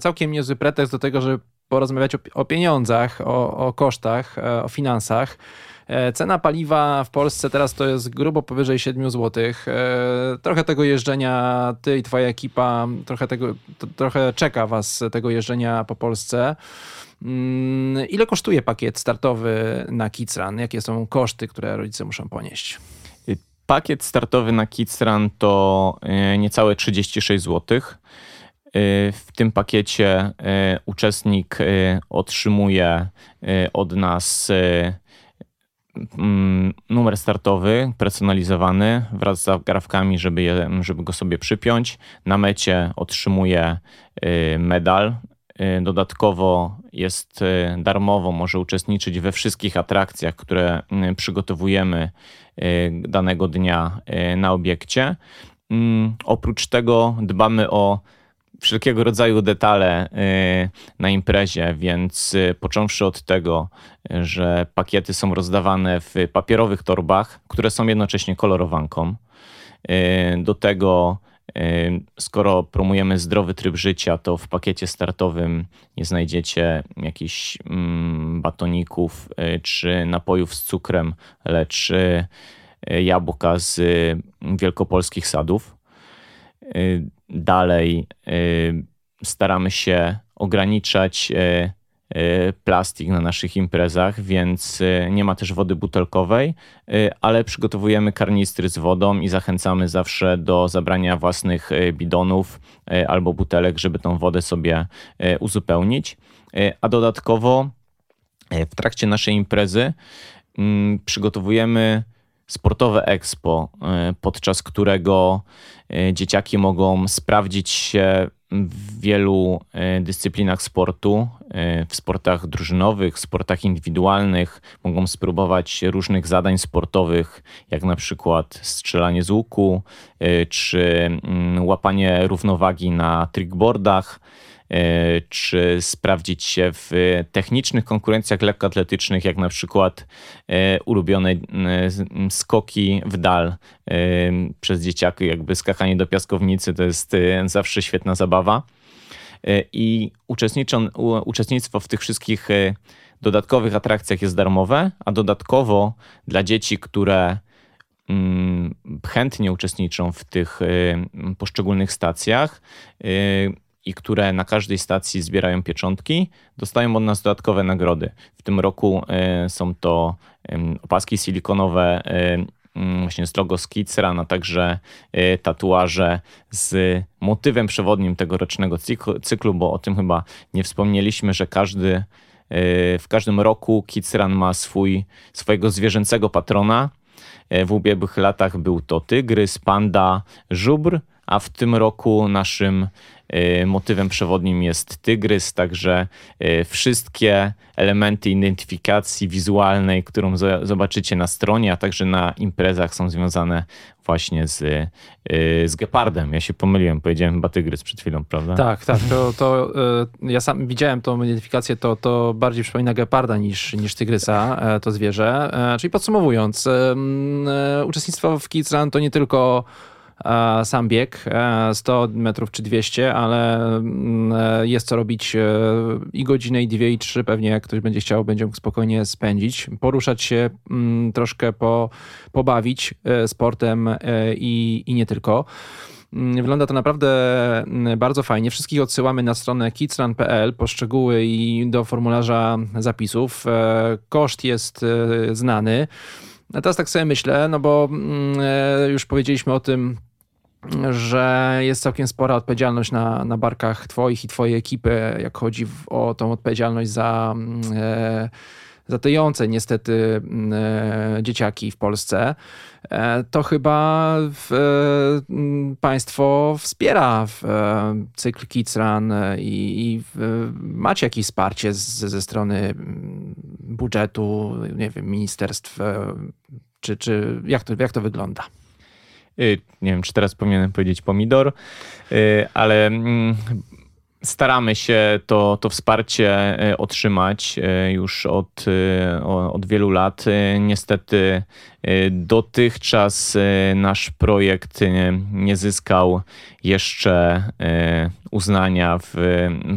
całkiem niezły pretekst do tego, żeby porozmawiać o, o pieniądzach, o, o kosztach, e, o finansach. E, cena paliwa w Polsce teraz to jest grubo powyżej 7 zł. E, trochę tego jeżdżenia, ty i twoja ekipa, trochę, tego, trochę czeka was tego jeżdżenia po Polsce. Mm, ile kosztuje pakiet startowy na Kidsrun? Jakie są koszty, które rodzice muszą ponieść? Pakiet startowy na Kidsrun to niecałe 36 złotych. Y, w tym pakiecie y, uczestnik y, otrzymuje od nas mm, numer startowy personalizowany wraz z zagrawkami, żeby, je, żeby go sobie przypiąć. Na mecie otrzymuje medal. Dodatkowo jest darmowo, może uczestniczyć we wszystkich atrakcjach, które przygotowujemy danego dnia na obiekcie. Mm, oprócz tego dbamy o wszelkiego rodzaju detale y, na imprezie, więc y, począwszy od tego, że pakiety są rozdawane w papierowych torbach, które są jednocześnie kolorowanką. Y, do tego, skoro promujemy zdrowy tryb życia, to w pakiecie startowym nie znajdziecie jakichś mm, batoników czy napojów z cukrem, lecz jabłka z wielkopolskich sadów. Y, dalej y, staramy się ograniczać y, plastik na naszych imprezach, więc nie ma też wody butelkowej, ale przygotowujemy karnistry z wodą i zachęcamy zawsze do zabrania własnych bidonów albo butelek, żeby tą wodę sobie uzupełnić. A dodatkowo w trakcie naszej imprezy mm, przygotowujemy sportowe expo, podczas którego E, dzieciaki mogą sprawdzić się w wielu e, dyscyplinach sportu, e, w sportach drużynowych, sportach indywidualnych. Mogą spróbować różnych zadań sportowych, jak na przykład strzelanie z łuku, czy mm, łapanie równowagi na trickboardach E, czy sprawdzić się w technicznych konkurencjach lekkoatletycznych, jak na przykład e, ulubione e, skoki w dal przez dzieciaki, jakby skakanie do piaskownicy to jest zawsze świetna zabawa. I uczestnictwo w tych wszystkich dodatkowych atrakcjach jest darmowe, a dodatkowo dla dzieci, które mm, chętnie uczestniczą w tych poszczególnych stacjach, i które na każdej stacji zbierają pieczątki, dostają od nas dodatkowe nagrody. W tym roku e, są to opaski silikonowe e, właśnie z logo Skicera, a także e, tatuaże z motywem przewodnim tegorocznego cyklu, bo o tym chyba nie wspomnieliśmy, że każdy w każdym roku Kidsran ma swój, swojego zwierzęcego patrona w ubiegłych latach był to tygrys, panda, żubr, a w tym roku naszym Y, motywem przewodnim jest tygrys, także y, wszystkie elementy identyfikacji wizualnej, którą zobaczycie na stronie, a także na imprezach są związane właśnie z, y, z gepardem. Ja się pomyliłem, powiedziałem chyba tygrys przed chwilą, prawda? Tak, tak. To, to ja sam widziałem tą identyfikację, to, to bardziej przypomina geparda niż, niż tygrysa, e, to zwierzę. E, czyli podsumowując, e, uczestnictwo w Kids Run to nie tylko sam bieg, 100 e, metrów czy 200, ale mm, e, jest co robić e, i godzinę, i dwie, i trzy pewnie, jak ktoś będzie chciał, będzie mógł spokojnie spędzić, poruszać się, mm, troszkę po, pobawić sportem i, i nie tylko. Mm, wygląda to naprawdę bardzo fajnie. Wszystkich odsyłamy na stronę kidsrun.pl po szczegóły i do formularza zapisów. Koszt jest znany. A teraz tak sobie myślę, no bo już powiedzieliśmy o tym, że jest całkiem spora odpowiedzialność na, na barkach Twoich i Twojej ekipy, jak chodzi w, o tą odpowiedzialność za, mm, e, za tyjące niestety mm, e, dzieciaki w Polsce. E, to chyba w, e, państwo wspiera w, e, cykl Kids Run i, i w, macie jakieś wsparcie z, ze strony mm, budżetu, nie wiem, ministerstw, czy, czy jak, to, jak to wygląda? Y, nie wiem, czy teraz powinienem powiedzieć pomidor, y, ale mm, staramy się to, to wsparcie e, otrzymać e, już od, e, od wielu lat. Niestety dotychczas nasz projekt nie zyskał jeszcze uznania w,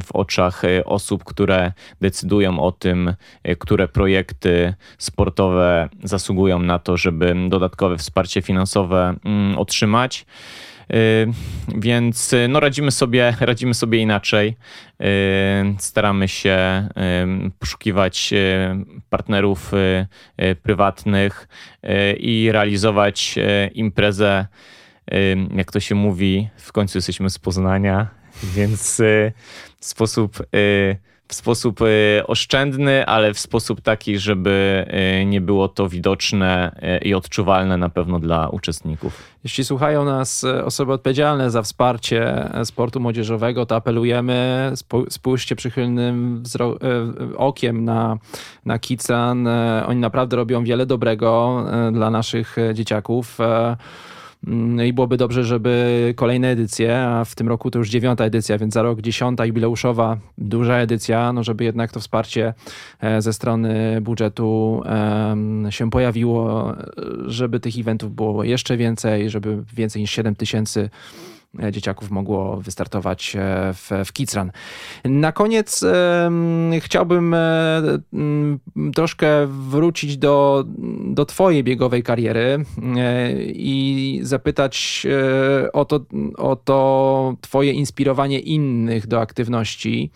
w oczach osób, które decydują o tym, które projekty sportowe zasługują na to, żeby dodatkowe wsparcie finansowe mm, otrzymać. Y, więc y, no, radzimy, sobie, radzimy sobie inaczej. Y, staramy się poszukiwać partnerów prywatnych i realizować imprezę, jak to się mówi, w końcu jesteśmy z Poznania, więc sposób w sposób y, oszczędny, ale w sposób taki, żeby y, nie było to widoczne y, i odczuwalne na pewno dla uczestników. Jeśli słuchają nas osoby odpowiedzialne za wsparcie sportu młodzieżowego, to apelujemy, spójrzcie przychylnym okiem na, na Kican. Oni naprawdę robią wiele dobrego dla naszych dzieciaków. No i byłoby dobrze, żeby kolejne edycje, a w tym roku to już dziewiąta edycja, więc za rok dziesiąta jubileuszowa, duża edycja, no żeby jednak to wsparcie e, ze strony budżetu się pojawiło, żeby tych eventów było jeszcze więcej, żeby więcej niż 7 tysięcy E, dzieciaków mogło wystartować e, w, w Kids Run. Na koniec chciałbym e, troszkę wrócić do, do twojej biegowej kariery e, i zapytać o to, o to twoje inspirowanie innych do aktywności.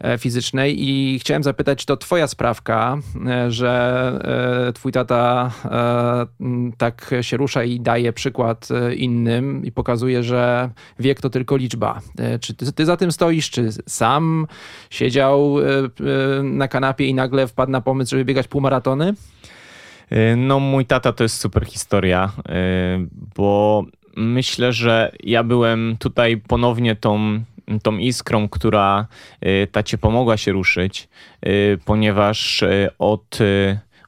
E, fizycznej i chciałem zapytać, czy to twoja sprawka, e, że e, twój tata tak się rusza i daje przykład innym i pokazuje, że wiek to tylko liczba. Czy ty, ty za tym stoisz, czy sam siedział na kanapie i nagle wpadł na pomysł, żeby biegać półmaratony? No, mój tata to jest super historia, bo myślę, że ja byłem tutaj ponownie tą tą iskrą, która y, tacie pomogła się ruszyć, y, ponieważ y, od,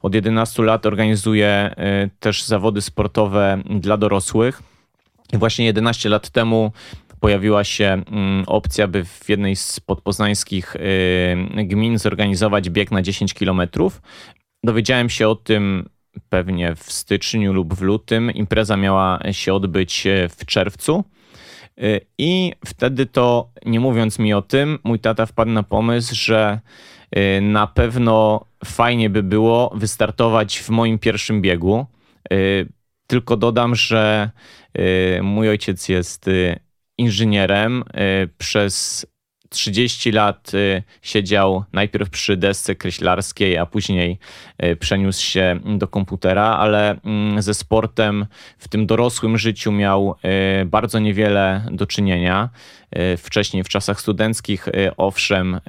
od 11 lat organizuje też zawody sportowe dla dorosłych. I właśnie 11 lat temu pojawiła się mm, opcja, by w jednej z podpoznańskich gmin zorganizować bieg na 10 kilometrów. Dowiedziałem się o tym pewnie w styczniu lub w lutym. Impreza miała się odbyć w czerwcu. Y, I wtedy to, nie mówiąc mi o tym, mój tata wpadł na pomysł, że y, na pewno fajnie by było wystartować w moim pierwszym biegu. Y, tylko dodam, że mój ojciec jest inżynierem. Przez 30 lat siedział najpierw przy desce kreślarskiej, a później przeniósł się do komputera, ale mm, ze sportem w tym dorosłym życiu miał bardzo niewiele do czynienia. Wcześniej w czasach studenckich, owszem,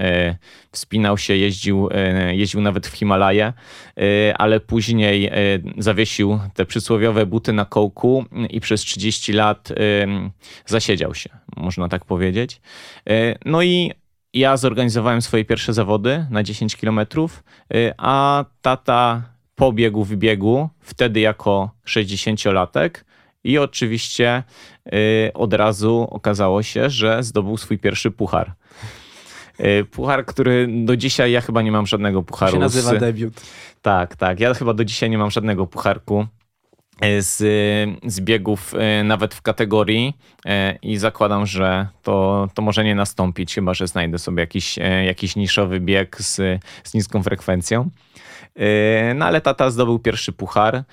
wspinał się, jeździł, jeździł nawet w Himalaje, ale później zawiesił te przysłowiowe buty na kołku i przez 30 lat zasiedział się, można tak powiedzieć. No i ja zorganizowałem swoje pierwsze zawody na 10 kilometrów, e, a tata pobiegł w biegu, wtedy jako 60-latek. I oczywiście e, od razu okazało się, że zdobył swój pierwszy puchar. Puchar, który do dzisiaj ja chyba nie mam żadnego pucharu. To się nazywa debiut. Tak, tak. Ja chyba do dzisiaj nie mam żadnego pucharku z, z biegów e, nawet w kategorii e, i zakładam, że to, to może nie nastąpić, chyba że znajdę sobie jakiś, jakiś niszowy bieg z, z niską frekwencją. No ale tata zdobył pierwszy puchar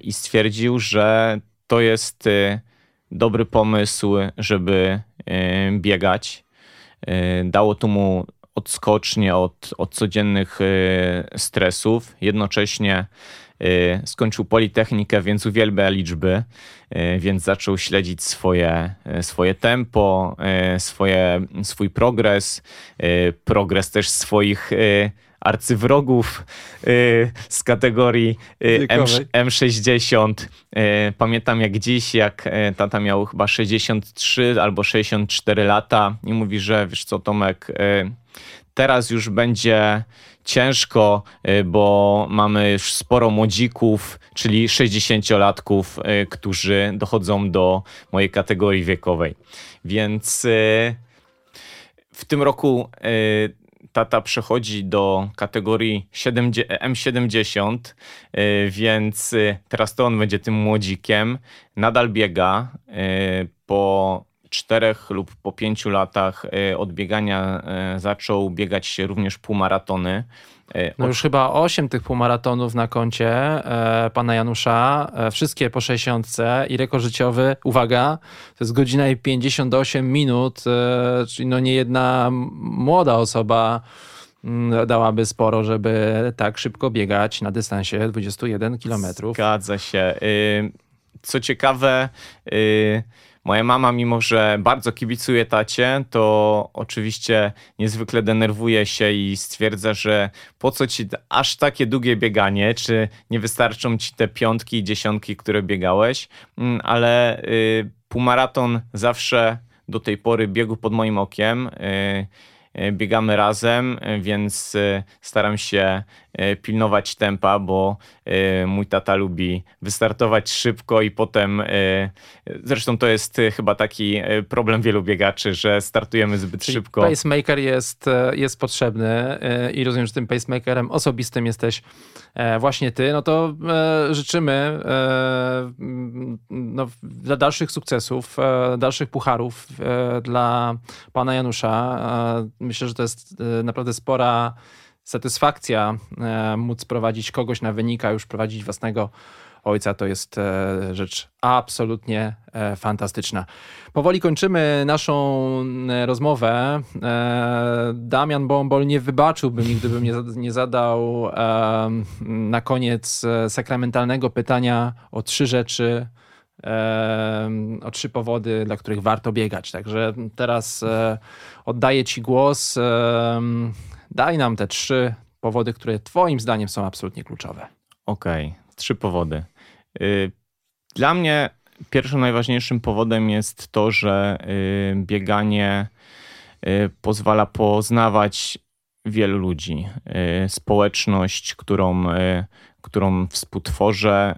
i stwierdził, że to jest dobry pomysł, żeby biegać. Dało to mu odskocznie od, od codziennych stresów. Jednocześnie Y, skończył Politechnikę, więc uwielbia liczby, y, więc zaczął śledzić swoje, y, swoje tempo, swoje, swój progres, progres też swoich arcywrogów z kategorii M, 60 Pamiętam jak dziś, jak tata miał chyba 63 albo 64 lata i mówi, że wiesz co Tomek, teraz już będzie ciężko, y, bo mamy już sporo młodzików, czyli 60-latków, y, którzy dochodzą do mojej kategorii wiekowej. Więc y, w tym roku tata przechodzi do kategorii M70, więc teraz to on będzie tym młodzikiem. Nadal biega po czterech lub po pięciu latach e, od biegania e, zaczął biegać się również półmaratony. E, no już chyba 8 tych półmaratonów na koncie pana Janusza, wszystkie po 60 i rekord życiowy, uwaga, to jest godzina i 58 minut, czyli no nie jedna młoda osoba mm, dałaby sporo, żeby tak szybko biegać na dystansie 21 km. Zgadza się. Y, co ciekawe, y, Moja mama, mimo że bardzo kibicuje tacie, to oczywiście niezwykle denerwuje się i stwierdza, że po co ci aż takie długie bieganie, czy nie wystarczą ci te piątki i dziesiątki, które biegałeś, mm, ale y, półmaraton zawsze do tej pory biegł pod moim okiem. Y, y biegamy razem, więc staram się pilnować tempa, bo e, mój tata lubi wystartować szybko i potem, e, zresztą to jest chyba taki problem wielu biegaczy, że startujemy zbyt Czyli szybko. Pacemaker jest, jest potrzebny i rozumiem, że tym pacemakerem osobistym jesteś właśnie ty, no to życzymy no, dla dalszych sukcesów, dalszych pucharów dla pana Janusza. Myślę, że to jest naprawdę spora satysfakcja e, móc prowadzić kogoś na wynika, już prowadzić własnego ojca, to jest e, rzecz absolutnie e, fantastyczna. Powoli kończymy naszą rozmowę. Damian Bombol nie wybaczyłby mi, gdybym nie zadał na koniec sakramentalnego pytania o trzy rzeczy, o trzy powody, dla których warto biegać. Także teraz oddaję Ci głos. Daj nam te trzy powody, które Twoim zdaniem są absolutnie kluczowe. Okej, okay. trzy powody. Y, dla mnie pierwszym najważniejszym powodem jest to, że y, bieganie y, pozwala poznawać wielu ludzi. Społeczność, którą, którą współtworzę,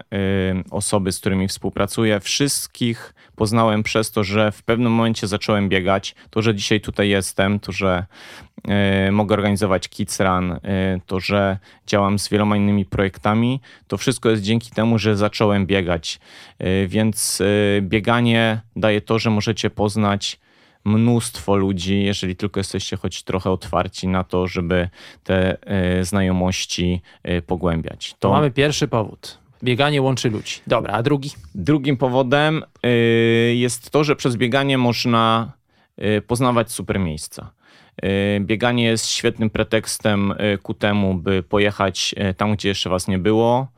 osoby, z którymi współpracuję, wszystkich poznałem przez to, że w pewnym momencie zacząłem biegać. To, że dzisiaj tutaj jestem, to, że y, mogę organizować Kids Run, y, to, że działam z wieloma innymi projektami, to wszystko jest dzięki temu, że zacząłem biegać. Y, więc bieganie daje to, że możecie poznać mnóstwo ludzi, jeżeli tylko jesteście choć trochę otwarci na to, żeby te znajomości pogłębiać. To... Mamy pierwszy powód. Bieganie łączy ludzi. Dobra, a drugi? Drugim powodem y, jest to, że przez bieganie można poznawać super miejsca. Bieganie jest świetnym pretekstem ku temu, by pojechać tam, gdzie jeszcze was nie było,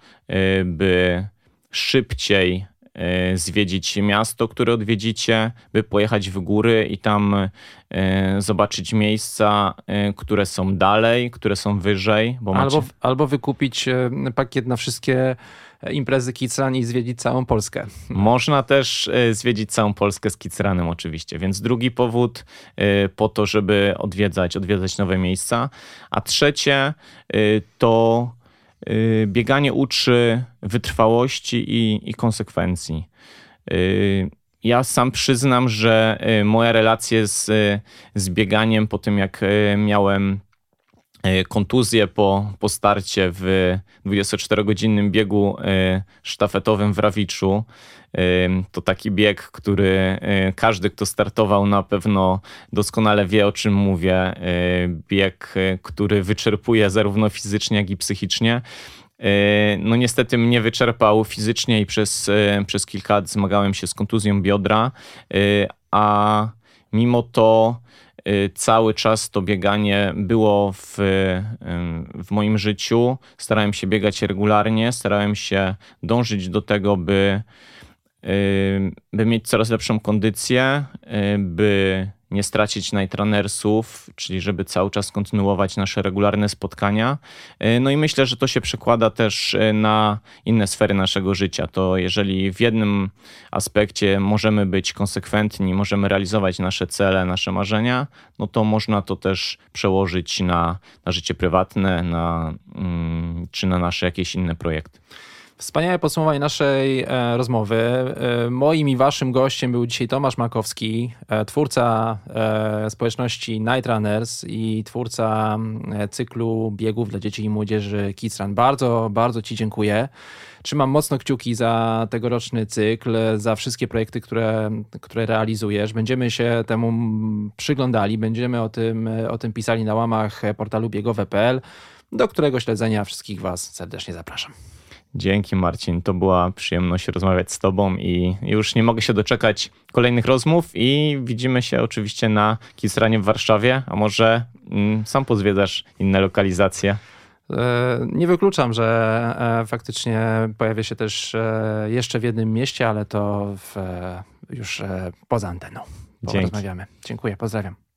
by szybciej E, zwiedzić miasto, które odwiedzicie, by pojechać w góry i tam e, zobaczyć miejsca, e, które są dalej, które są wyżej. Bo albo, macie... albo wykupić pakiet na wszystkie imprezy Kicran i zwiedzić całą Polskę. Można też zwiedzić całą Polskę z Kicranem oczywiście, więc drugi powód po to, żeby odwiedzać, odwiedzać nowe miejsca. A trzecie to bieganie uczy wytrwałości i, i konsekwencji. Y, ja sam przyznam, że y, moja relacja z, z bieganiem po tym, jak miałem kontuzję po, po starcie w 24-godzinnym biegu sztafetowym w Rawiczu, to taki bieg, który każdy, kto startował, na pewno doskonale wie, o czym mówię. Bieg, który wyczerpuje zarówno fizycznie, jak i psychicznie. No niestety mnie wyczerpał fizycznie i przez, przez kilka lat zmagałem się z kontuzją biodra, a mimo to cały czas to bieganie było w, w moim życiu. Starałem się biegać regularnie, starałem się dążyć do tego, by by mieć coraz lepszą kondycję, by nie stracić najtranersów, czyli żeby cały czas kontynuować nasze regularne spotkania. No i myślę, że to się przekłada też na inne sfery naszego życia. To jeżeli w jednym aspekcie możemy być konsekwentni, możemy realizować nasze cele, nasze marzenia, no to można to też przełożyć na, na życie prywatne, na, mm, czy na nasze jakieś inne projekty. Wspaniałe podsumowanie naszej e, rozmowy. E, moim i waszym gościem był dzisiaj Tomasz Makowski, e, twórca e, społeczności Night Runners i twórca cyklu biegów dla dzieci i młodzieży Kids Run. Bardzo, bardzo ci dziękuję. Trzymam mocno kciuki za tegoroczny cykl, za wszystkie projekty, które, które realizujesz. Będziemy się temu przyglądali, będziemy o tym, o tym pisali na łamach portalu biegowe.pl, do którego śledzenia wszystkich was serdecznie zapraszam. Dzięki Marcin, to była przyjemność rozmawiać z Tobą i już nie mogę się doczekać kolejnych rozmów i widzimy się oczywiście na Kisranie w Warszawie, a może mm, sam pozwiedzasz inne lokalizacje. E, nie wykluczam, że e, faktycznie pojawię się też e, jeszcze w jednym mieście, ale to w, już poza anteną. Dzięki. Rozmawiamy. Dziękuję, pozdrawiam.